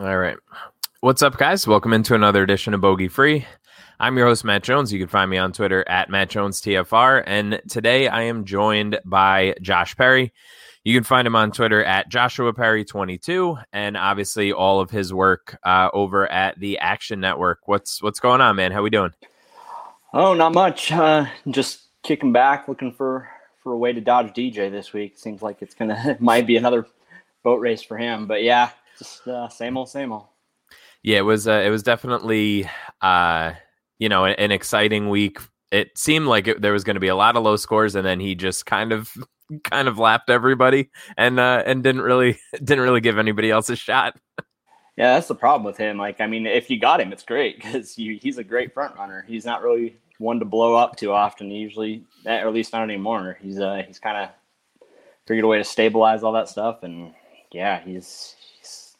All right. What's up, guys? Welcome into another edition of Bogey Free. I'm your host, Matt Jones. You can find me on Twitter at Matt Jones TFR. And today I am joined by Josh Perry. You can find him on Twitter at Joshua Perry22, and obviously all of his work uh, over at the Action Network. What's what's going on, man? How we doing? Oh, not much. Uh, just kicking back, looking for for a way to dodge DJ this week. Seems like it's gonna might be another boat race for him. But yeah, just uh, same old, same old. Yeah, it was. Uh, it was definitely, uh, you know, an, an exciting week. It seemed like it, there was going to be a lot of low scores, and then he just kind of, kind of lapped everybody, and uh, and didn't really, didn't really give anybody else a shot. Yeah, that's the problem with him. Like, I mean, if you got him, it's great because he's a great front runner. He's not really one to blow up too often. Usually, or at least not anymore. He's uh, he's kind of figured a way to stabilize all that stuff, and yeah, he's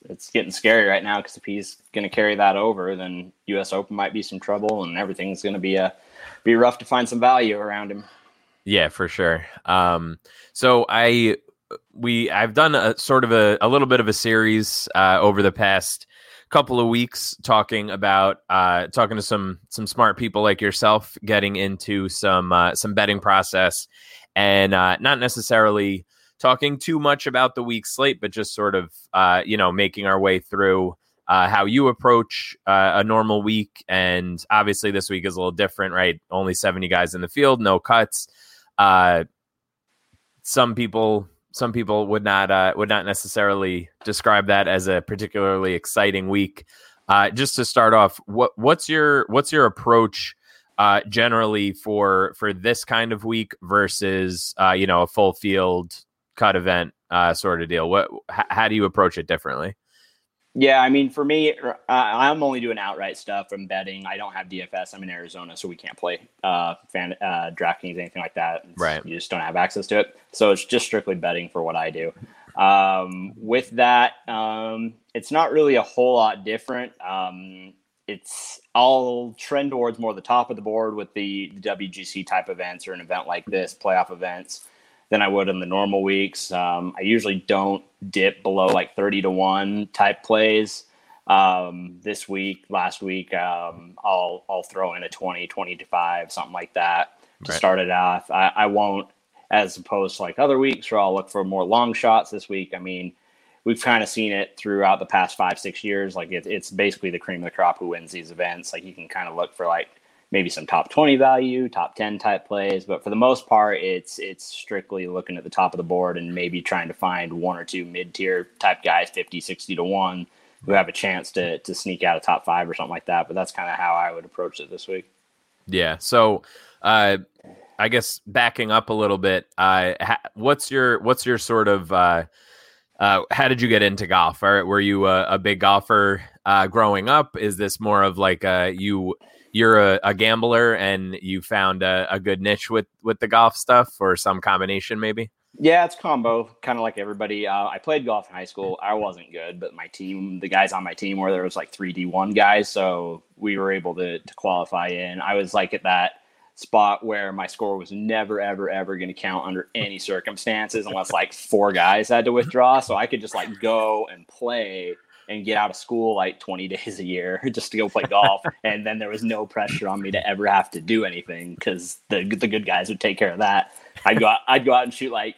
it's getting scary right now because if he's going to carry that over, then U.S. Open might be some trouble, and everything's going to be a uh, be rough to find some value around him. Yeah, for sure. Um, so I we I've done a sort of a, a little bit of a series uh, over the past couple of weeks talking about uh, talking to some some smart people like yourself, getting into some uh, some betting process, and uh, not necessarily talking too much about the week slate, but just sort of, uh, you know, making our way through uh, how you approach uh, a normal week. And obviously, this week is a little different, right? Only 70 guys in the field, no cuts. Uh, some people. Some people would not uh, would not necessarily describe that as a particularly exciting week. Uh, just to start off, what what's your what's your approach uh, generally for for this kind of week versus uh, you know a full field cut event uh, sort of deal. What? H- how do you approach it differently? Yeah, I mean, for me, uh, I'm only doing outright stuff. I'm betting. I don't have DFS. I'm in Arizona, so we can't play uh, fan uh, DraftKings, anything like that. It's, right. You just don't have access to it. So it's just strictly betting for what I do. Um, with that, um, it's not really a whole lot different. Um, it's I'll trend towards more the top of the board with the, the WGC type events or an event like this, playoff events than I would in the normal weeks. Um, I usually don't dip below like 30 to 1 type plays. Um, this week, last week, um, I'll, I'll throw in a 20, 20 to 5, something like that to right. start it off. I, I won't, as opposed to like other weeks where I'll look for more long shots this week. I mean, we've kind of seen it throughout the past five, six years. Like it, it's basically the cream of the crop who wins these events. Like you can kind of look for like maybe some top 20 value, top 10 type plays, but for the most part it's it's strictly looking at the top of the board and maybe trying to find one or two mid-tier type guys 50, 60 to 1 who have a chance to to sneak out a top 5 or something like that, but that's kind of how I would approach it this week. Yeah. So uh I guess backing up a little bit, uh, ha- what's your what's your sort of uh, uh, how did you get into golf? Were you a, a big golfer uh, growing up? Is this more of like you you're a, a gambler and you found a, a, good niche with with the golf stuff, or some combination maybe? Yeah, it's combo, kind of like everybody. Uh, I played golf in high school. I wasn't good, but my team, the guys on my team, were there was like three D one guys, so we were able to to qualify in. I was like at that spot where my score was never, ever, ever going to count under any circumstances unless like four guys had to withdraw. So I could just like go and play and get out of school like 20 days a year just to go play golf. and then there was no pressure on me to ever have to do anything because the, the good guys would take care of that. I'd go out, I'd go out and shoot like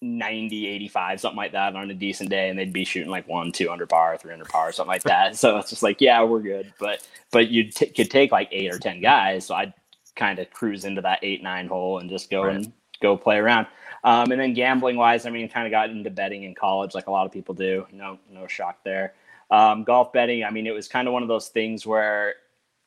90, 85, something like that on a decent day. And they'd be shooting like one, 200 par, 300 par, something like that. So it's just like, yeah, we're good. But, but you t- could take like eight or 10 guys. So I'd kind of cruise into that eight nine hole and just go right. and go play around. Um, and then gambling wise, I mean, kind of got into betting in college, like a lot of people do. No, no shock there. Um, golf betting, I mean, it was kind of one of those things where,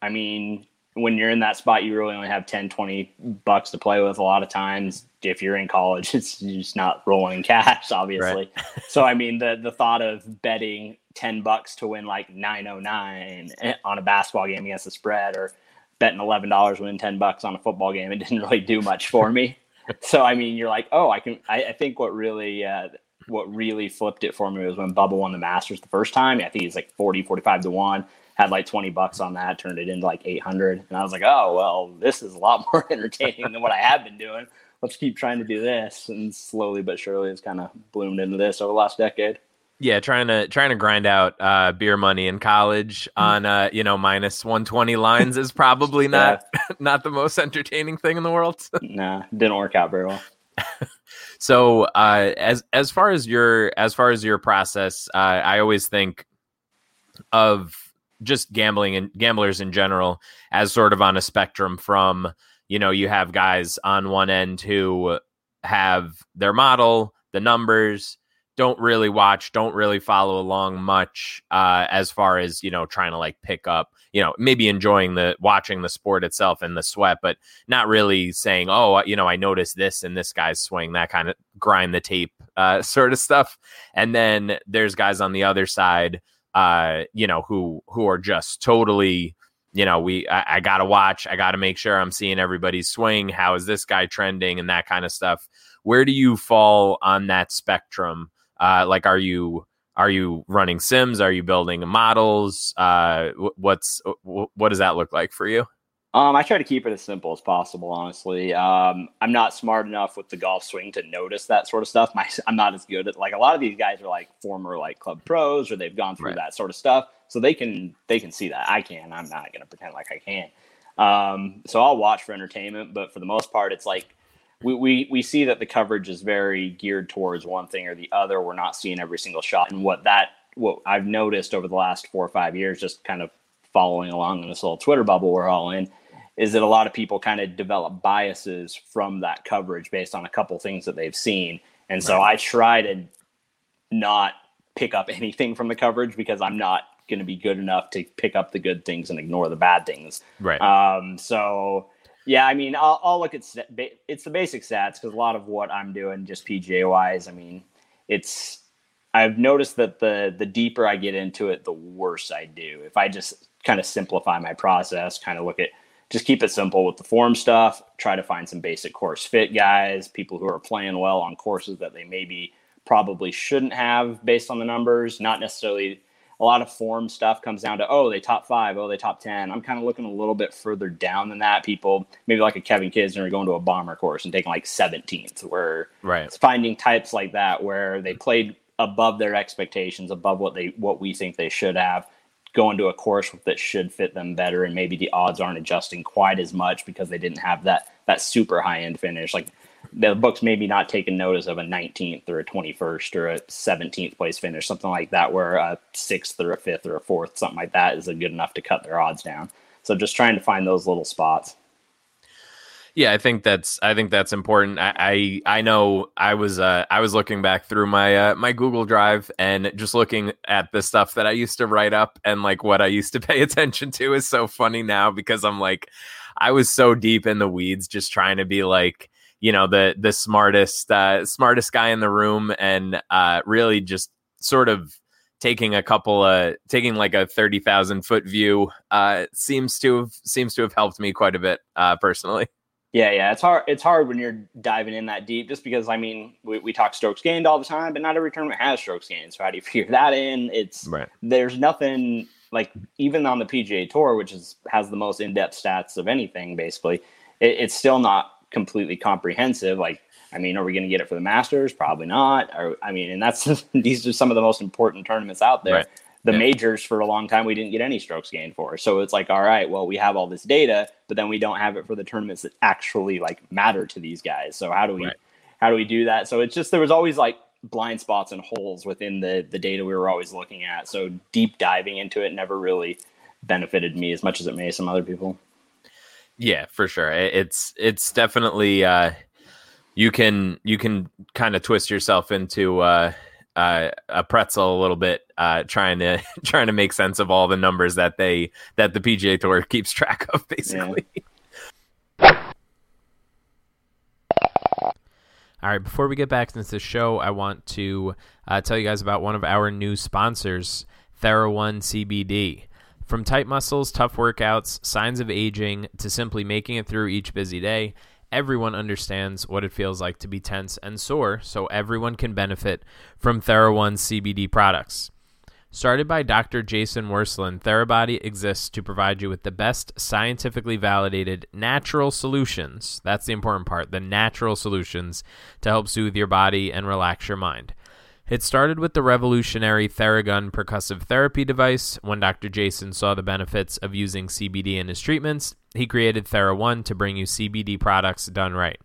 I mean, when you're in that spot, you really only have 10, 20 bucks to play with. A lot of times, if you're in college, it's just not rolling in cash, obviously. Right. so, I mean, the the thought of betting 10 bucks to win like 909 on a basketball game against the spread or betting eleven dollars, win ten bucks on a football game. It didn't really do much for me. So I mean, you're like, oh, I can. I, I think what really uh, what really flipped it for me was when Bubba won the Masters the first time. I think he's like 40, 45 to one. Had like 20 bucks on that, turned it into like 800. And I was like, oh, well, this is a lot more entertaining than what I have been doing. Let's keep trying to do this. And slowly but surely it's kind of bloomed into this over the last decade. Yeah, trying to trying to grind out uh, beer money in college hmm. on uh, you know minus one twenty lines is probably not yeah. not the most entertaining thing in the world. nah, didn't work out very well. so uh, as as far as your as far as your process, uh, I always think of just gambling and gamblers in general as sort of on a spectrum from you know you have guys on one end who have their model, the numbers don't really watch, don't really follow along much uh, as far as you know trying to like pick up, you know, maybe enjoying the watching the sport itself and the sweat, but not really saying, oh, you know, I noticed this and this guy's swing, that kind of grind the tape uh, sort of stuff. And then there's guys on the other side, uh, you know, who who are just totally you know, we I, I, gotta watch, I gotta make sure I'm seeing everybody's swing. How is this guy trending and that kind of stuff. Where do you fall on that spectrum uh, like, are you are you running sims? Are you building models? Uh, what's what does that look like for you? Um, I try to keep it as simple as possible. Honestly, um, I'm not smart enough with the golf swing to notice that sort of stuff. My, I'm not as good at like a lot of these guys are like former like club pros or they've gone through right. that sort of stuff, so they can they can see that. I can. I'm not going to pretend like I can. Um, so I'll watch for entertainment, but for the most part, it's like we, we we see that the coverage is very geared towards one thing or the other. We're not seeing every single shot, and what that what I've noticed over the last four or five years, just kind of following along in this little Twitter bubble we're all in, is that a lot of people kind of develop biases from that coverage based on a couple things that they've seen, and so right. I try to not pick up anything from the coverage because I'm not going to be good enough to pick up the good things and ignore the bad things. Right. Um, so yeah, I mean, I'll, I'll look at it's the basic stats because a lot of what I'm doing, just PGA wise, I mean, it's I've noticed that the the deeper I get into it, the worse I do. If I just kind of simplify my process, kind of look at just keep it simple with the form stuff, try to find some basic course fit guys, people who are playing well on courses that they maybe probably shouldn't have based on the numbers, not necessarily a lot of form stuff comes down to oh they top five oh they top 10 i'm kind of looking a little bit further down than that. People maybe like a kevin kisner going to a bomber course and taking like 17th where right. it's finding types like that where they played above their expectations above what they what we think they should have going to a course that should fit them better and maybe the odds aren't adjusting quite as much because they didn't have that that super high end finish. Like the book's maybe not taking notice of a 19th or a 21st or a 17th place finish, something like that, where a sixth or a fifth or a fourth, something like that, is good enough to cut their odds down. So just trying to find those little spots. Yeah, I think that's I think that's important. I I, I know I was uh, I was looking back through my uh, my Google Drive and just looking at the stuff that I used to write up and like what I used to pay attention to is so funny now because I'm like I was so deep in the weeds, just trying to be like, you know, the the smartest uh, smartest guy in the room, and uh, really just sort of taking a couple of taking like a 30,000 foot view uh seems to have seems to have helped me quite a bit uh personally. Yeah, yeah, it's hard. It's hard when you're diving in that deep, just because I mean, we, we talk strokes gained all the time, but not every tournament has strokes gained. So how do you figure that in? It's right. there's nothing like even on the PGA Tour, which is has the most in depth stats of anything, basically, it, it's still not completely comprehensive. Like I mean, are we going to get it for the Masters? Probably not. Or, I mean, and that's these are some of the most important tournaments out there. Right. The yeah. majors for a long time we didn't get any strokes gained for. So it's like, all right, well, we have all this data, but then we don't have it for the tournaments that actually like matter to these guys. So how do we right. how do we do that? So it's just there was always like blind spots and holes within the the data we were always looking at. So deep diving into it never really benefited me as much as it may some other people. Yeah, for sure. It's it's definitely uh you can you can kind of twist yourself into uh, uh, a pretzel a little bit, uh, trying to trying to make sense of all the numbers that they that the PGA Tour keeps track of, basically. Yeah. All right, before we get back into the show, I want to uh, tell you guys about one of our new sponsors, TheraOne CBD. From tight muscles, tough workouts, signs of aging, to simply making it through each busy day, everyone understands what it feels like to be tense and sore, so everyone can benefit from TheraOne CBD products. Started by Dr. Jason Wersland, Therabody exists to provide you with the best scientifically validated natural solutions. That's the important part the natural solutions to help soothe your body and relax your mind. It started with the revolutionary Theragun percussive therapy device. When Dr. Jason saw the benefits of using CBD in his treatments, he created TheraOne to bring you CBD products done right.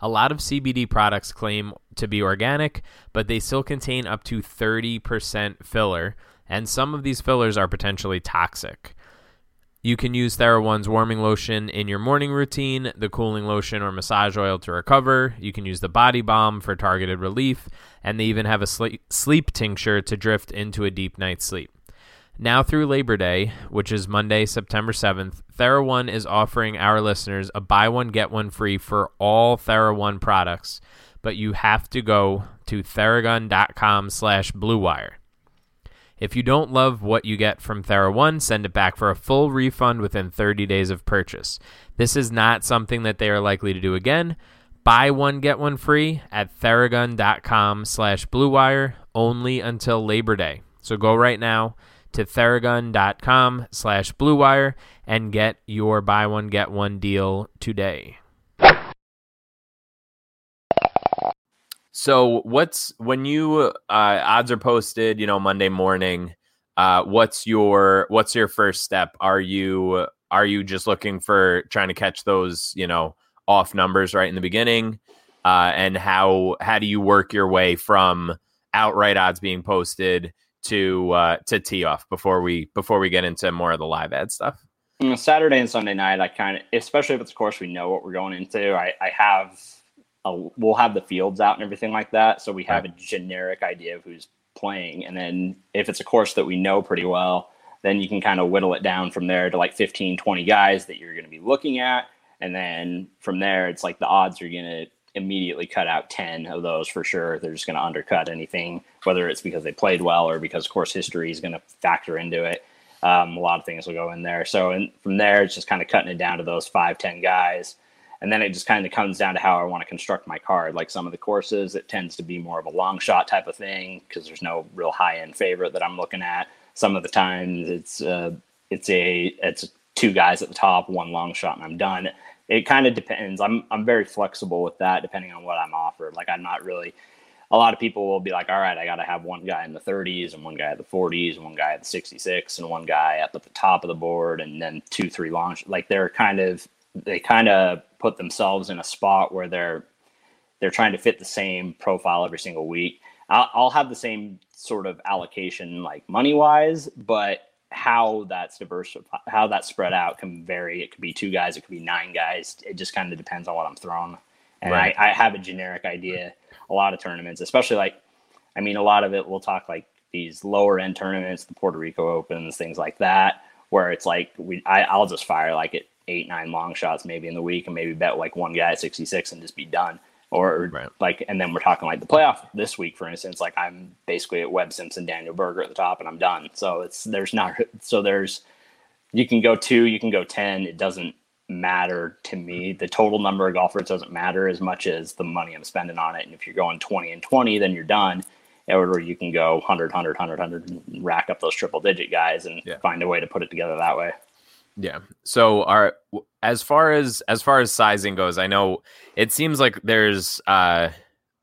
A lot of CBD products claim to be organic, but they still contain up to 30% filler, and some of these fillers are potentially toxic. You can use TheraOne's warming lotion in your morning routine, the cooling lotion or massage oil to recover. You can use the body balm for targeted relief, and they even have a sleep, tincture to drift into a deep night's sleep. Now through Labor Day, which is Monday, September 7th, TheraOne is offering our listeners a buy one get one free for all TheraOne products, but you have to go to theragun.com slash bluewire. If you don't love what you get from TheraOne, send it back for a full refund within 30 days of purchase. This is not something that they are likely to do again. Buy one, get one free at theragun.com slash bluewire only until Labor Day. So go right now to theragun.com slash bluewire and get your buy one, get one deal today. So what's when you uh, odds are posted, you know, Monday morning, uh, what's your what's your first step? Are you are you just looking for trying to catch those, you know, off numbers right in the beginning? Uh, and how how do you work your way from outright odds being posted to uh, to tee off before we before we get into more of the live ad stuff? Saturday and Sunday night, I kind of, especially if it's a course we know what we're going into, I, I have a, we'll have the fields out and everything like that. So we have right. a generic idea of who's playing. And then if it's a course that we know pretty well, then you can kind of whittle it down from there to like 15, 20 guys that you're going to be looking at. And then from there, it's like the odds are going to immediately cut out 10 of those for sure. They're just going to undercut anything, whether it's because they played well or because course history is going to factor into it. Um, a lot of things will go in there. So and from there, it's just kind of cutting it down to those five, 10 guys and then it just kind of comes down to how I want to construct my card. Like some of the courses, it tends to be more of a long shot type of thing because there's no real high end favorite that I'm looking at. Some of the times it's uh, it's a it's two guys at the top, one long shot, and I'm done. It kind of depends. I'm I'm very flexible with that depending on what I'm offered. Like I'm not really. A lot of people will be like, "All right, I got to have one guy in the 30s and one guy at the 40s and one guy at the 66 and one guy at the top of the board and then two, three long." Like they're kind of they kind of put themselves in a spot where they're they're trying to fit the same profile every single week. I'll, I'll have the same sort of allocation, like money wise, but how that's diversified, how that's spread out can vary. It could be two guys, it could be nine guys. It just kind of depends on what I'm throwing. And right. I, I have a generic idea. A lot of tournaments, especially like, I mean, a lot of it. We'll talk like these lower end tournaments, the Puerto Rico Opens, things like that, where it's like we, I, I'll just fire like it eight, nine long shots maybe in the week and maybe bet like one guy at 66 and just be done. Or right. like, and then we're talking like the playoff this week, for instance, like I'm basically at Webb Simpson, Daniel Berger at the top and I'm done. So it's, there's not, so there's, you can go two, you can go 10. It doesn't matter to me. Mm-hmm. The total number of golfers doesn't matter as much as the money I'm spending on it. And if you're going 20 and 20, then you're done or you can go 100 100 100 100 and rack up those triple digit guys and yeah. find a way to put it together that way yeah. So our as far as as far as sizing goes i know it seems like there's uh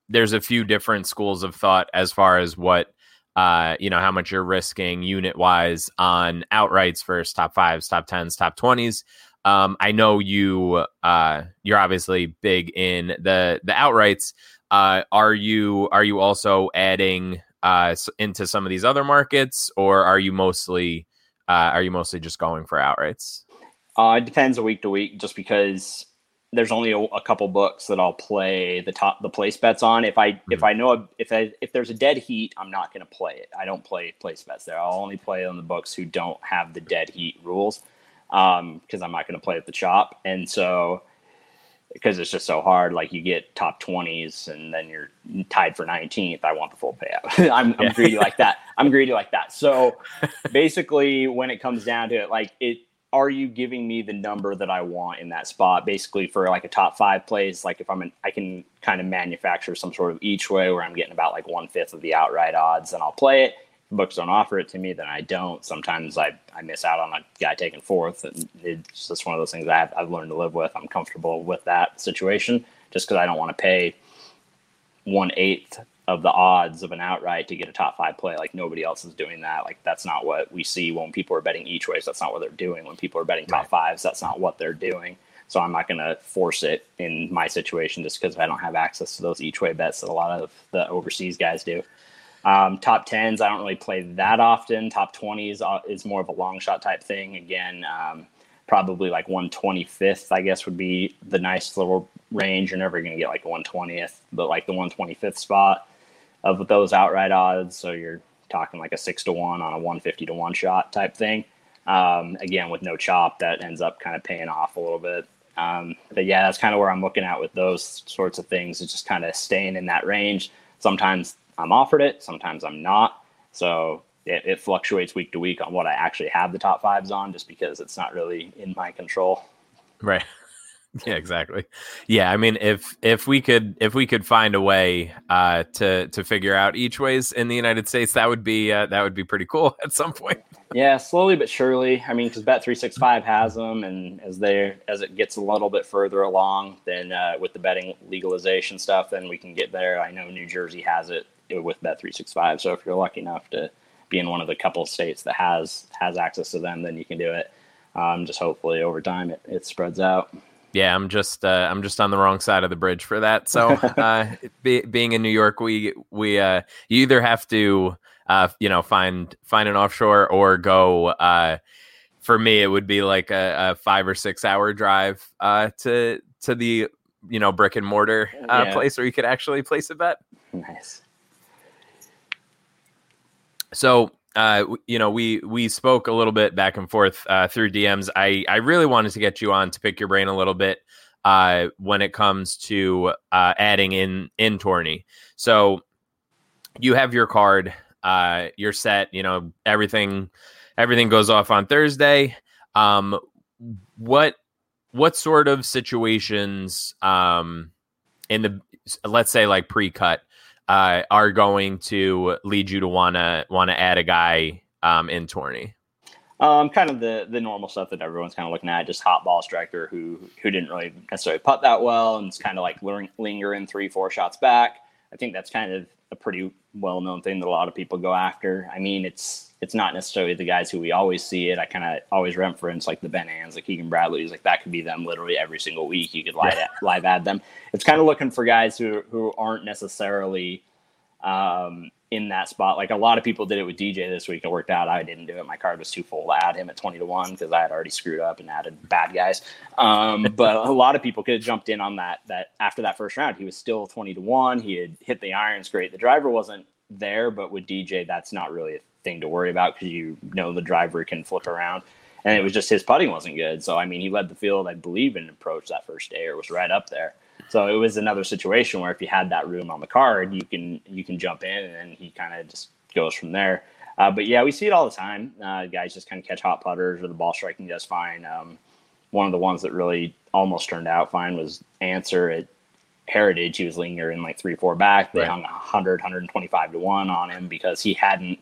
there's a few different schools of thought as far as what uh you know how much you're risking unit wise on outrights versus top fives top tens top 20s um i know you uh you're obviously big in the the outrights. Uh, are you are you also adding uh, into some of these other markets, or are you mostly uh, are you mostly just going for outrights? Uh, it depends a week to week, just because there's only a, a, couple books that I'll play the top the place bets on. If I mm-hmm. if I know if I, if there's a dead heat, I'm not going to play it. I don't play place bets there. I'll only play on the books who don't have the dead heat rules because um, I'm not going to play at the chop. And so because it's just so hard. Like you get top 20s and then you're tied for 19th. I want the full payout. I'm, I'm greedy like that. I'm greedy like that. So basically, when it comes down to it, like it, are you giving me the number that I want in that spot? Basically, for like a top five plays, like if I'm an, I can kind of manufacture some sort of each way where I'm getting about like one fifth of the outright odds, and I'll play it books don't offer it to me, then I don't. Sometimes I, I miss out on a guy taking fourth. And it's just one of those things I've, I've learned to live with. I'm comfortable with that situation just because I don't want to pay one eighth of the odds of an outright to get a top five play. Like nobody else is doing that. Like that's not what we see when people are betting each way. So that's not what they're doing. When people are betting top right. fives, that's not what they're doing. So I'm not going to force it in my situation just because I don't have access to those each way bets that a lot of the overseas guys do. Um, top tens, I don't really play that often. Top 20s uh, is more of a long shot type thing. Again, um, probably like 125th, I guess, would be the nice little range. You're never going to get like a 120th, but like the 125th spot of those outright odds. So you're talking like a six to one on a 150 to one shot type thing. Um, again, with no chop, that ends up kind of paying off a little bit. Um, but yeah, that's kind of where I'm looking at with those sorts of things. It's just kind of staying in that range. Sometimes I'm offered it, sometimes I'm not. So it, it, fluctuates week to week on what I actually have the top fives on, just because it's not really in my control. Right. Yeah, exactly. Yeah, I mean, if if we could if we could find a way uh, to to figure out each ways in the United States, that would be uh, that would be pretty cool at some point. yeah, slowly but surely. I mean, because Bet three six five has them, and as they as it gets a little bit further along, then uh, with the betting legalization stuff, then we can get there. I know New Jersey has it with Bet365. So if you're lucky enough to be in one of the couple states that has has access to them, then you can do it. Um, just hopefully over time it, it spreads out. Yeah, I'm just uh, I'm just on the wrong side of the bridge for that. So uh, be, being in New York, we we uh, you either have to uh, you know find find an offshore or go. Uh, for me, it would be like a, a five or six hour drive uh, to to the you know brick and mortar uh, yeah. place where you could actually place a bet. Nice. So, uh, you know, we we spoke a little bit back and forth uh, through DMs. I I really wanted to get you on to pick your brain a little bit uh, when it comes to uh, adding in in tourney. So, you have your card, uh, you're set. You know, everything everything goes off on Thursday. Um, what what sort of situations um, in the let's say like pre-cut uh, are going to lead you to wanna wanna add a guy um, in tourney? Um, kind of the the normal stuff that everyone's kind of looking at, just hot ball striker who who didn't really necessarily putt that well and it's kind of like lingering three four shots back. I think that's kind of a pretty well known thing that a lot of people go after. I mean, it's it's not necessarily the guys who we always see it. I kind of always reference like the Ben Ans, the Keegan Bradleys, like that could be them literally every single week. You could live, live add them. It's kind of looking for guys who who aren't necessarily um, in that spot. Like a lot of people did it with DJ this week. It worked out. I didn't do it. My card was too full to add him at 20 to 1 because I had already screwed up and added bad guys. Um, but a lot of people could have jumped in on that that after that first round. He was still 20 to 1. He had hit the irons great. The driver wasn't there, but with DJ, that's not really a thing to worry about because you know the driver can flip around. and it was just his putting wasn't good. So I mean, he led the field, I believe, in approach that first day, or was right up there. So it was another situation where if you had that room on the card, you can you can jump in, and he kind of just goes from there. Uh, but yeah, we see it all the time. Uh, guys just kind of catch hot putters, or the ball striking does fine. Um, one of the ones that really almost turned out fine was Ancer at Heritage. He was lingering in like three, four back. They right. hung 100, 125 to one on him because he hadn't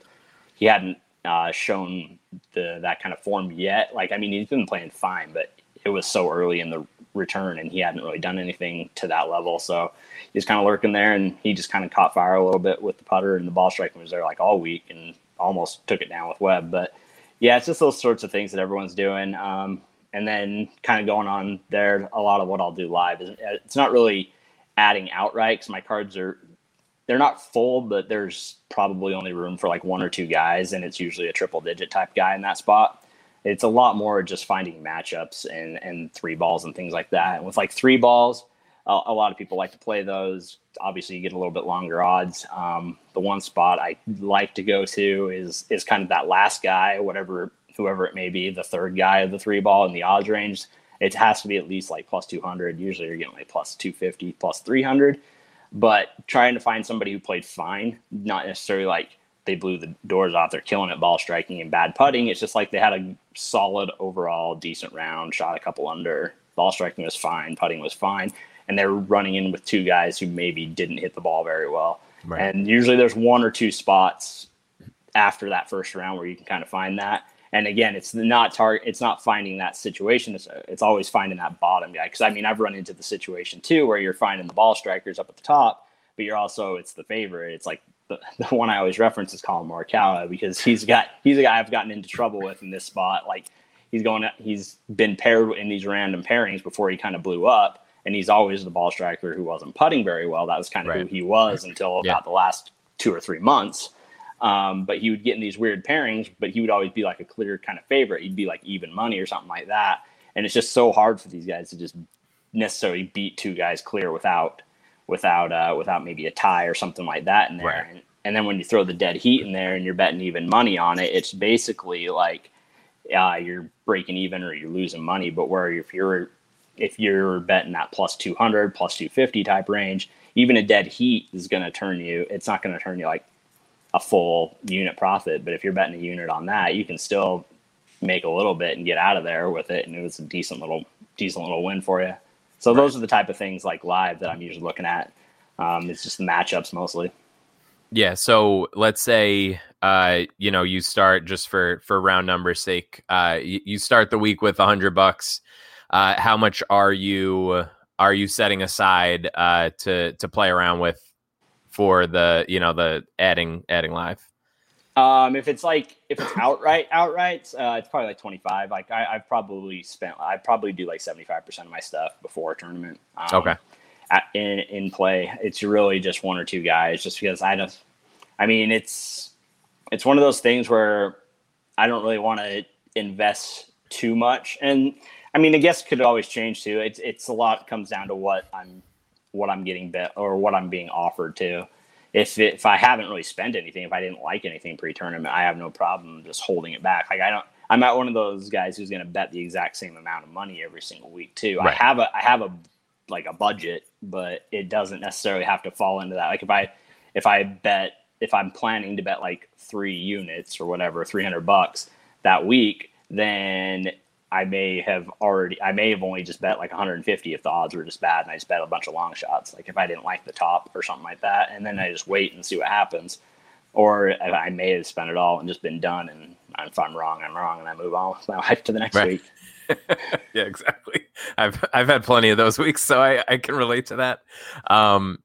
he hadn't uh, shown the that kind of form yet. Like I mean, he's been playing fine, but it was so early in the return, and he hadn't really done anything to that level. So he's kind of lurking there, and he just kind of caught fire a little bit with the putter, and the ball striking was there like all week, and almost took it down with Webb. But yeah, it's just those sorts of things that everyone's doing. Um, and then kind of going on there, a lot of what I'll do live is it's not really adding outright because my cards are they're not full, but there's probably only room for like one or two guys, and it's usually a triple digit type guy in that spot. It's a lot more just finding matchups and and three balls and things like that. And with like three balls, a, a lot of people like to play those. Obviously, you get a little bit longer odds. Um, the one spot I like to go to is is kind of that last guy, whatever whoever it may be, the third guy of the three ball in the odds range. It has to be at least like plus 200. Usually, you're getting like plus 250, plus 300 but trying to find somebody who played fine, not necessarily like they blew the doors off. They're killing it ball striking and bad putting. It's just like they had a solid overall decent round, shot a couple under. Ball striking was fine, putting was fine, and they're running in with two guys who maybe didn't hit the ball very well. Right. And usually there's one or two spots after that first round where you can kind of find that. And again, it's not target. It's not finding that situation. It's, it's always finding that bottom guy. Because I mean, I've run into the situation too where you're finding the ball strikers up at the top, but you're also it's the favorite. It's like the, the one I always reference is Collin Morikawa because he's got he's a guy I've gotten into trouble with in this spot. Like he's going he's been paired in these random pairings before he kind of blew up, and he's always the ball striker who wasn't putting very well. That was kind of right. who he was until yeah. about the last two or three months. Um, but he would get in these weird pairings, but he would always be like a clear kind of favorite. He'd be like even money or something like that. And it's just so hard for these guys to just necessarily beat two guys clear without without uh, without maybe a tie or something like that in there. Right. And, and, then when you throw the dead heat in there and you're betting even money on it, it's basically like uh, you're breaking even or you're losing money. But where if you're if you're betting that plus 200 plus 250 type range, even a dead heat is going to turn you. It's not going to turn you like a full unit profit. But if you're betting a unit on that, you can still make a little bit and get out of there with it, and it was a decent little decent little win for you. So right. those are the type of things like live that I'm usually looking at. Um, it's just the matchups mostly. Yeah. So let's say uh, you know you start just for for round numbers sake. Uh, you, you start the week with a hundred bucks. Uh, how much are you are you setting aside uh, to to play around with for the you know the adding adding live? Um, if it's like if it's outright outright, uh, it's probably like twenty five. Like I, I've probably spent I probably do like seventy five percent of my stuff before a tournament. Um, okay. At, in in play, it's really just one or two guys. Just because I just, I mean, it's it's one of those things where I don't really want to invest too much, and I mean, I guess could always change too. It's it's a lot comes down to what I'm what I'm getting bet or what I'm being offered to. If it, if I haven't really spent anything, if I didn't like anything pre-tournament, I have no problem just holding it back. Like I don't, I'm not one of those guys who's going to bet the exact same amount of money every single week too. Right. I have a I have a like a budget, but it doesn't necessarily have to fall into that. Like if I if I bet if I'm planning to bet like three units or whatever, 300 bucks that week, then I may have already, I may have only just bet like 150 if the odds were just bad, and I just bet a bunch of long shots, like if I didn't like the top or something like that, and then I just wait and see what happens. Or I may have spent it all and just been done, and if I'm wrong, I'm wrong, and I move on with my life to the next right. week. yeah, exactly. I've I've had plenty of those weeks, so I I can relate to that. Um,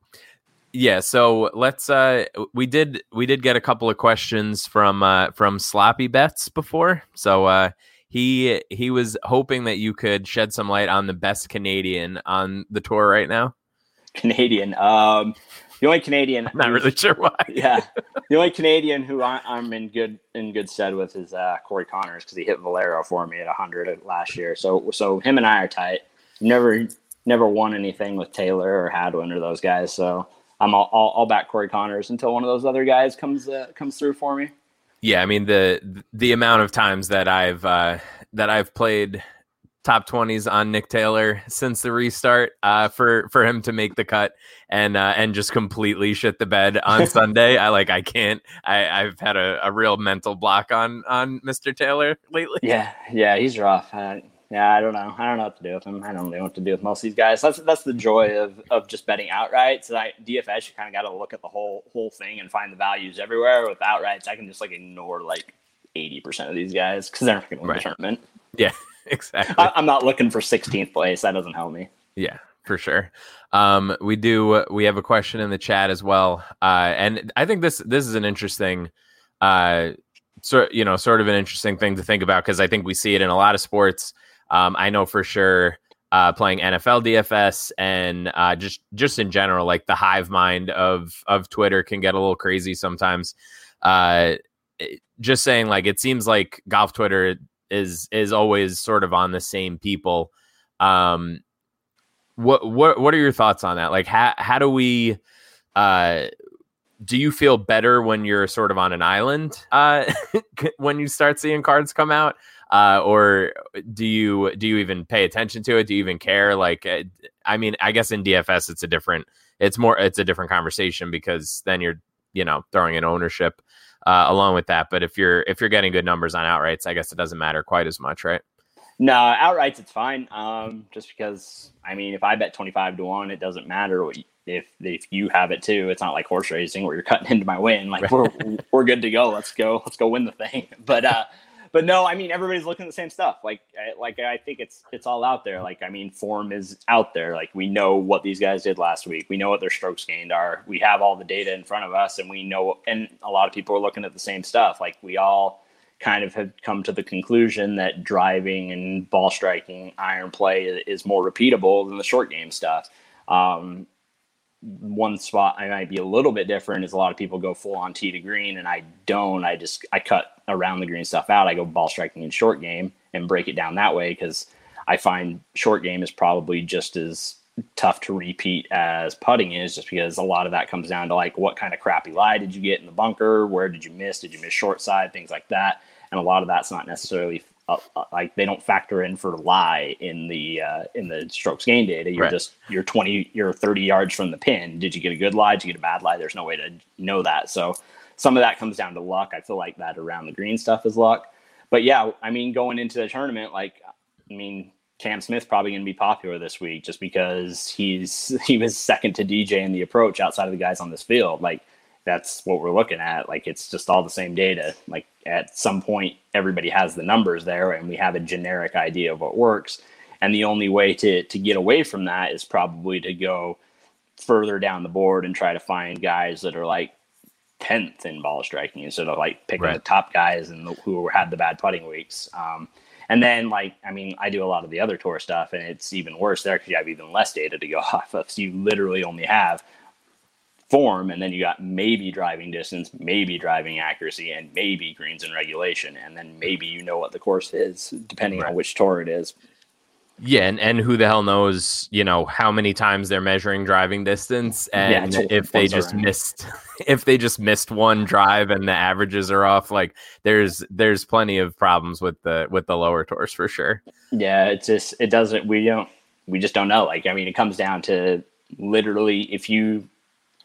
yeah, so let's uh we did we did get a couple of questions from uh from sloppy bets before. So uh he he was hoping that you could shed some light on the best Canadian on the tour right now. Canadian. Um, the only Canadian. I'm not really sure why. yeah, the only Canadian who I, am in good in good stead with is uh, Corey Conners because he hit Valero for me at 100 last year. So so him and I are tight. Never never won anything with Taylor or Hadwin or those guys. So I'm all, all, all back Corey Conners until one of those other guys comes uh, comes through for me. Yeah, I mean the the amount of times that I've uh, that I've played top 20s on Nick Taylor since the restart uh, for for him to make the cut and uh, and just completely shit the bed on Sunday. I like I can't I I've had a, a real mental block on on Mr. Taylor lately. Yeah, yeah, he's rough. Uh, yeah, I don't know. I don't know what to do with him. I don't know what to do with most of these guys. That's that's the joy of of just betting outright. So I DFS you kind of got to look at the whole whole thing and find the values everywhere. With outrights, I can just like ignore like eighty percent of these guys because they're not going to win the tournament. Yeah, exactly. I, am not looking for 16th place. That doesn't help me. Yeah, for sure. Um, we do. We have a question in the chat as well, uh, and I think this this is an interesting, uh, sort you know, sort of an interesting thing to think about because I think we see it in a lot of sports. Um, I know for sure. Uh, playing NFL DFS and uh, just just in general, like the hive mind of of Twitter can get a little crazy sometimes. Uh, just saying, like it seems like golf Twitter is is always sort of on the same people. Um, what what what are your thoughts on that? Like, how how do we? Uh, do you feel better when you're sort of on an island uh, when you start seeing cards come out, uh, or do you do you even pay attention to it? Do you even care? Like, uh, I mean, I guess in DFS it's a different, it's more, it's a different conversation because then you're you know throwing in ownership uh, along with that. But if you're if you're getting good numbers on outrights, I guess it doesn't matter quite as much, right? No, outrights it's fine. Um, just because I mean, if I bet twenty five to one, it doesn't matter if if you have it too. It's not like horse racing where you're cutting into my win. Like we're we're good to go. Let's go. Let's go win the thing. But uh, but no, I mean everybody's looking at the same stuff. Like like I think it's it's all out there. Like I mean form is out there. Like we know what these guys did last week. We know what their strokes gained are. We have all the data in front of us, and we know. And a lot of people are looking at the same stuff. Like we all kind of have come to the conclusion that driving and ball striking, iron play is more repeatable than the short game stuff. Um, one spot I might be a little bit different is a lot of people go full on tee to green and I don't. I just I cut around the green stuff out. I go ball striking in short game and break it down that way because I find short game is probably just as tough to repeat as putting is just because a lot of that comes down to like what kind of crappy lie did you get in the bunker where did you miss did you miss short side things like that and a lot of that's not necessarily like they don't factor in for lie in the uh, in the strokes gain data. You're right. just you're 20, you're 30 yards from the pin. Did you get a good lie? Did you get a bad lie? There's no way to know that. So some of that comes down to luck. I feel like that around the green stuff is luck. But yeah, I mean, going into the tournament, like I mean, Cam Smith probably going to be popular this week just because he's he was second to DJ in the approach outside of the guys on this field. Like that's what we're looking at. Like it's just all the same data. Like at some point, everybody has the numbers there, and we have a generic idea of what works. And the only way to to get away from that is probably to go further down the board and try to find guys that are like tenth in ball striking instead of like picking right. the top guys and the, who had the bad putting weeks. Um, and then, like, I mean, I do a lot of the other tour stuff, and it's even worse there because you have even less data to go off of. So you literally only have form, and then you got maybe driving distance, maybe driving accuracy, and maybe greens and regulation, and then maybe you know what the course is depending right. on which tour it is. Yeah, and, and who the hell knows, you know, how many times they're measuring driving distance and yeah, if they just around. missed if they just missed one drive and the averages are off, like there's there's plenty of problems with the with the lower tours for sure. Yeah, it's just it doesn't we don't we just don't know. Like I mean it comes down to literally if you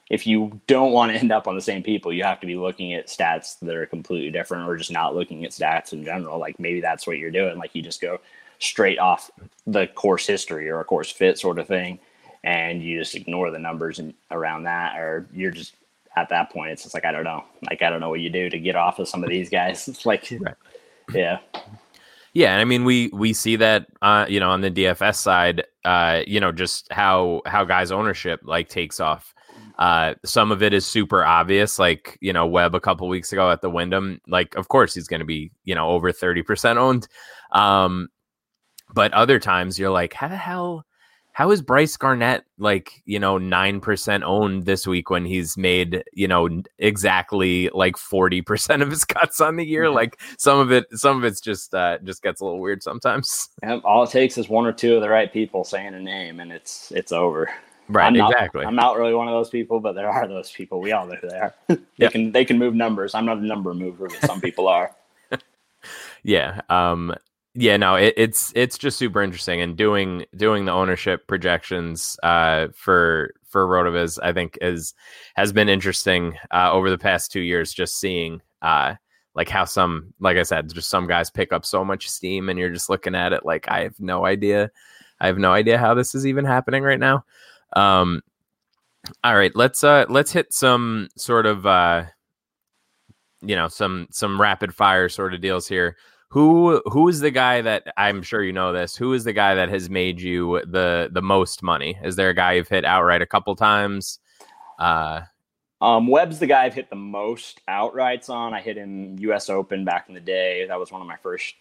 if you don't want to end up on the same people, you have to be looking at stats that are completely different or just not looking at stats in general. Like maybe that's what you're doing. Like you just go straight off the course history or a course fit sort of thing. And you just ignore the numbers and around that, or you're just at that point, it's just like, I don't know. Like, I don't know what you do to get off of some of these guys. It's like, right. yeah. Yeah, I mean we we see that uh, you know on the DFS side, uh, you know just how how guys ownership like takes off. Uh, some of it is super obvious, like you know Webb a couple weeks ago at the Wyndham. Like, of course he's going to be you know over thirty percent owned. Um, but other times you're like, how the hell? How is Bryce Garnett like you know nine percent owned this week when he's made you know exactly like forty percent of his cuts on the year? Like some of it, some of it's just uh, just gets a little weird sometimes. all it takes is one or two of the right people saying a name, and it's it's over. Right, I'm not, exactly. I'm not really one of those people, but there are those people. We all know who they are. they yep. can they can move numbers. I'm not a number mover, but some people are. yeah. Um. yeah, no, it, it's it's just super interesting, and doing doing the ownership projections uh, for for Rotoviz, I think is has been interesting uh, over the past two years. Just seeing uh, like how some, like I said, just some guys pick up so much steam, and you're just looking at it like I have no idea, I have no idea how this is even happening right now. Um, all right, let's uh let's hit some sort of uh you know some some rapid fire sort of deals here. Who who is the guy that I'm sure you know this? Who is the guy that has made you the the most money? Is there a guy you've hit outright a couple times? Uh, um, Webb's the guy I've hit the most outrights on. I hit him U.S. Open back in the day. That was one of my first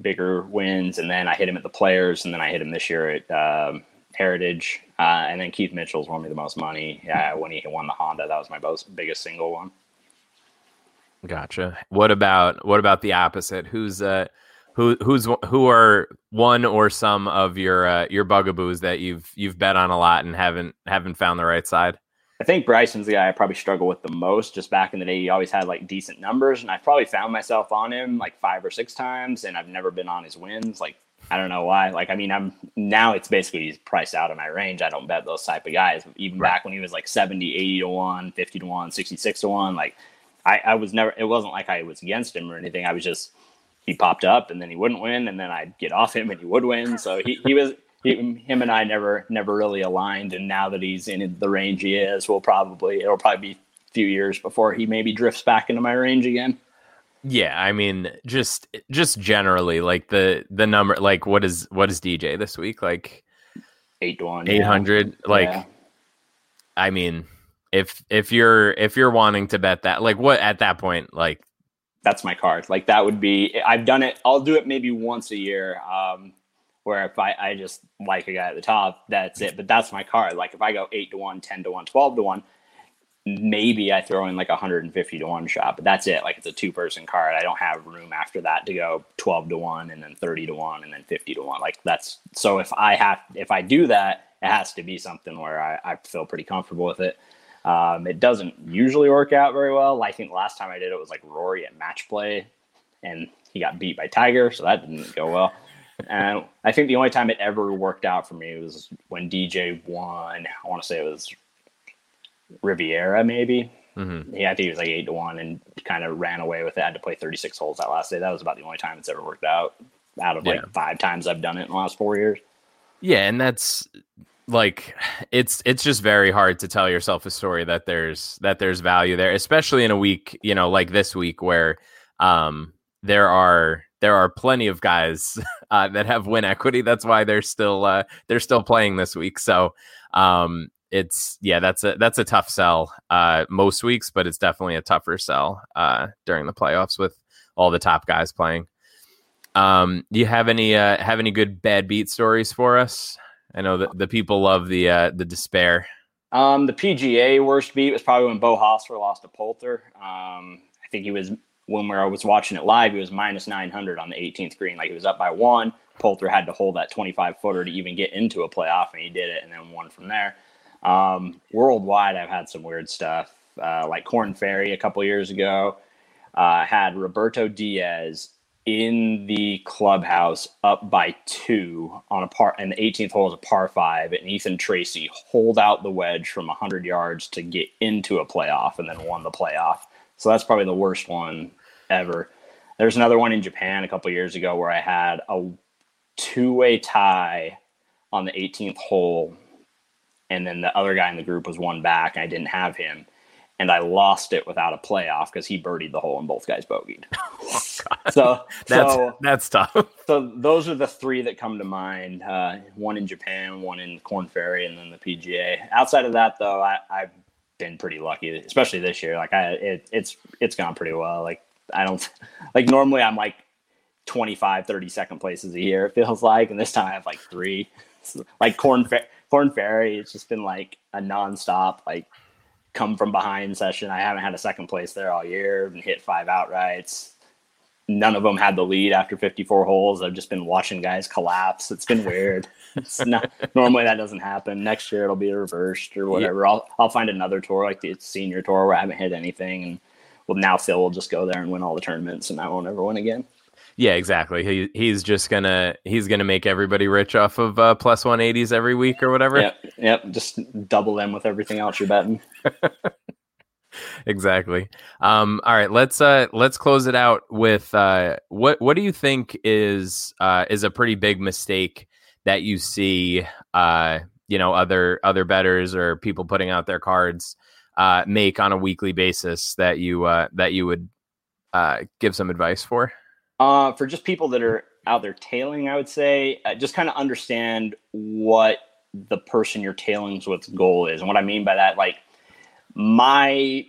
bigger wins, and then I hit him at the Players, and then I hit him this year at um, Heritage, uh, and then Keith Mitchell's won me the most money. Yeah, when he won the Honda, that was my most, biggest single one. Gotcha. What about what about the opposite? Who's uh who who's who are one or some of your uh, your bugaboos that you've you've bet on a lot and haven't haven't found the right side? I think Bryson's the guy I probably struggle with the most. Just back in the day, he always had like decent numbers, and I've probably found myself on him like five or six times, and I've never been on his wins. Like I don't know why. Like I mean, I'm now it's basically he's priced out of my range. I don't bet those type of guys. Even right. back when he was like 70, 80 to 1, 50 to 1, 66 to 1, like I, I was never, it wasn't like I was against him or anything. I was just, he popped up and then he wouldn't win and then I'd get off him and he would win. So he, he was, he, him and I never, never really aligned. And now that he's in the range he is, we'll probably, it'll probably be a few years before he maybe drifts back into my range again. Yeah, I mean, just just generally, like the the number, like what is what is DJ this week? Like eight to one, eight hundred. Yeah. Like, yeah. I mean, if if you're if you're wanting to bet that like what at that point like that's my card like that would be i've done it i'll do it maybe once a year um where if I, I just like a guy at the top that's it but that's my card like if i go 8 to 1 10 to 1 12 to 1 maybe i throw in like a 150 to 1 shot but that's it like it's a two person card i don't have room after that to go 12 to 1 and then 30 to 1 and then 50 to 1 like that's so if i have if i do that it has to be something where i, I feel pretty comfortable with it um, it doesn't usually work out very well. I think the last time I did it was like Rory at match play, and he got beat by Tiger, so that didn't go well. And I think the only time it ever worked out for me was when DJ won. I want to say it was Riviera, maybe. Mm-hmm. Yeah, I think he was like eight to one and kind of ran away with it. I had to play 36 holes that last day. That was about the only time it's ever worked out out of like five times I've done it in the last four years. Yeah, and that's like it's it's just very hard to tell yourself a story that there's that there's value there especially in a week you know like this week where um there are there are plenty of guys uh, that have win equity that's why they're still uh, they're still playing this week so um it's yeah that's a that's a tough sell uh most weeks but it's definitely a tougher sell uh during the playoffs with all the top guys playing um do you have any uh have any good bad beat stories for us I know that the people love the uh, the despair. Um, the PGA worst beat was probably when Beau Hossler lost to Poulter. Um, I think he was when I was watching it live. He was minus nine hundred on the 18th green. Like he was up by one. Poulter had to hold that 25 footer to even get into a playoff, and he did it, and then won from there. Um, worldwide, I've had some weird stuff, uh, like Korn Ferry a couple years ago. Uh, had Roberto Diaz in the clubhouse up by two on a par and the 18th hole is a par five and ethan tracy hold out the wedge from 100 yards to get into a playoff and then won the playoff. So that's probably the worst one ever. There's another one in japan a couple years ago where i had a two-way tie on the 18th hole and then the other guy in the group was one back and i didn't have him and I lost it without a playoff because he birdied the hole and both guys bogeyed. Oh, so that's so, that's tough. so those are the three that come to mind. Uh, one in Japan, one in Korn Ferry, and then the PGA. Outside of that, though, I, have been pretty lucky, especially this year. Like I, it, it's it's gone pretty well. Like I don't like normally I'm like 25, 30 second places a year. It feels like, and this time I have like three. like Korn Korn Ferry, it's just been like a nonstop like come from behind session. I haven't had a second place there all year and hit five outrights. None of them had the lead after 54 holes. I've just been watching guys collapse. It's been weird. it's not normally that doesn't happen. Next year it'll be reversed or whatever. Yeah. I'll I'll find another tour like the senior tour where I haven't hit anything and well now Phil will just go there and win all the tournaments and I won't ever win again. Yeah, exactly. He he's just gonna he's gonna make everybody rich off of uh, plus one eighties every week or whatever. Yep, yep. Just double them with everything else you're betting. exactly. Um, all right, let's uh, let's close it out with uh, what what do you think is uh, is a pretty big mistake that you see uh, you know other other betters or people putting out their cards uh, make on a weekly basis that you uh, that you would uh, give some advice for? Uh, for just people that are out there tailing, I would say uh, just kind of understand what the person you're tailing with goal is, and what I mean by that, like my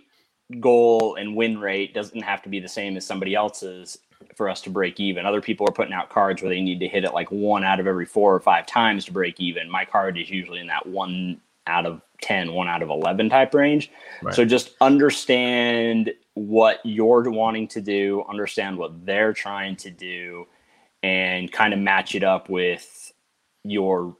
goal and win rate doesn't have to be the same as somebody else's for us to break even. Other people are putting out cards where they need to hit it like one out of every four or five times to break even. My card is usually in that one out of 10, one out of 11 type range. Right. So just understand what you're wanting to do, understand what they're trying to do, and kind of match it up with your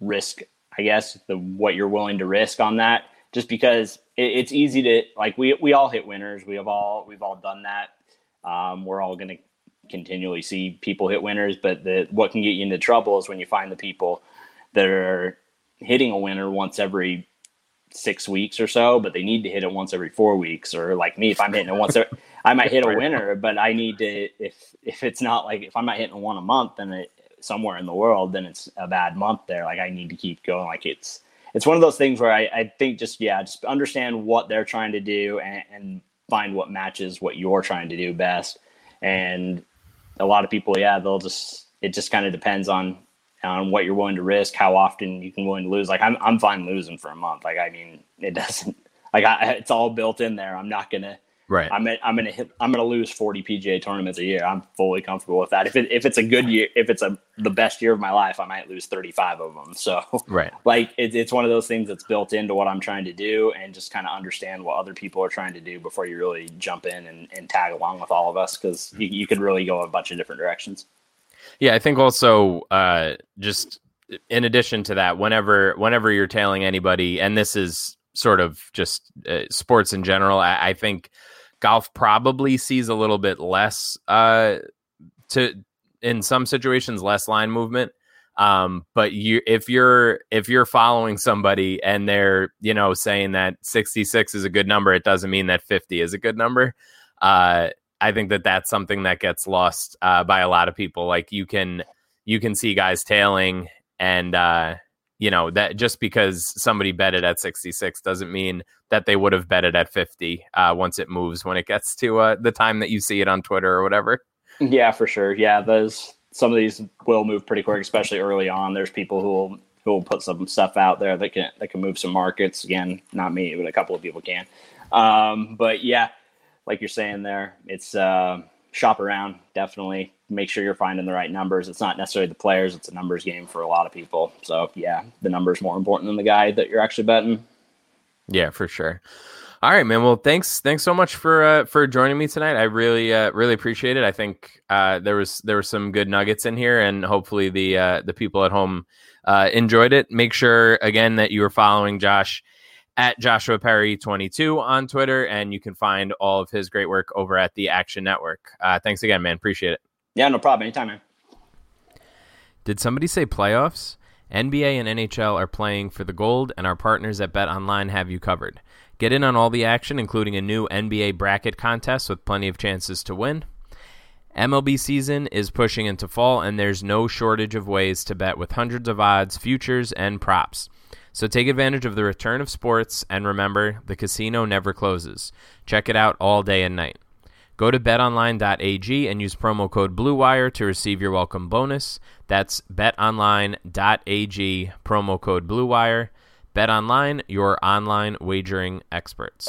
risk, I guess, the what you're willing to risk on that. Just because it, it's easy to like we we all hit winners. We have all we've all done that. Um, we're all going to continually see people hit winners, but the what can get you into trouble is when you find the people that are hitting a winner once every six weeks or so, but they need to hit it once every four weeks. Or like me, if I'm hitting it once, I might hit a winner, but I need to if if it's not like if I'm not hitting one a month, then it somewhere in the world, then it's a bad month there. Like I need to keep going. Like it's it's one of those things where I, I think just yeah, just understand what they're trying to do and, and find what matches what you're trying to do best. And a lot of people, yeah, they'll just it just kind of depends on on what you're willing to risk, how often you can willing to lose. Like I'm, I'm fine losing for a month. Like I mean, it doesn't like I, it's all built in there. I'm not gonna. Right. I'm I'm gonna hit. I'm gonna lose 40 PGA tournaments a year. I'm fully comfortable with that. If it if it's a good year, if it's a the best year of my life, I might lose 35 of them. So right. Like it, it's one of those things that's built into what I'm trying to do, and just kind of understand what other people are trying to do before you really jump in and, and tag along with all of us, because hmm. you, you could really go a bunch of different directions. Yeah, I think also uh, just in addition to that, whenever whenever you're tailing anybody, and this is sort of just uh, sports in general, I, I, think golf probably sees a little bit less uh, to in some situations less line movement. Um, but you if you're if you're following somebody and they're you know saying that 66 is a good number, it doesn't mean that 50 is a good number. Uh, I think that that's something that gets lost uh, by a lot of people. Like you can you can see guys tailing, and uh, you know that just because somebody betted at 66 doesn't mean that they would have betted at 50 uh, once it moves when it gets to uh, the time that you see it on Twitter or whatever. Yeah, for sure. Yeah, those some of these will move pretty quick, especially early on. There's people who will who will put some stuff out there that can that can move some markets. Again, not me, but a couple of people can. Um, but yeah, like you're saying there, it's uh, shop around. Definitely make sure you're finding the right numbers. It's not necessarily the players; it's a numbers game for a lot of people. So yeah, the numbers more important than the guy that you're actually betting. Yeah, for sure. All right, man. Well, thanks, thanks so much for uh, for joining me tonight. I really, uh, really appreciate it. I think uh, there was there were some good nuggets in here, and hopefully the uh, the people at home uh, enjoyed it. Make sure again that you are following Josh at Joshua Perry 22 on Twitter, and you can find all of his great work over at the Action Network. Uh, thanks again, man. Appreciate it. Yeah, no problem. Anytime, man. Did somebody say playoffs? NBA and NHL are playing for the gold, and our partners at Bet Online have you covered. Get in on all the action, including a new NBA bracket contest with plenty of chances to win. MLB season is pushing into fall, and there's no shortage of ways to bet with hundreds of odds, futures, and props. So take advantage of the return of sports and remember, the casino never closes. Check it out all day and night. Go to betonline.ag and use promo code BLUEWIRE to receive your welcome bonus. That's betonline.ag, promo code BLUEWIRE. BetOnline, your online wagering experts.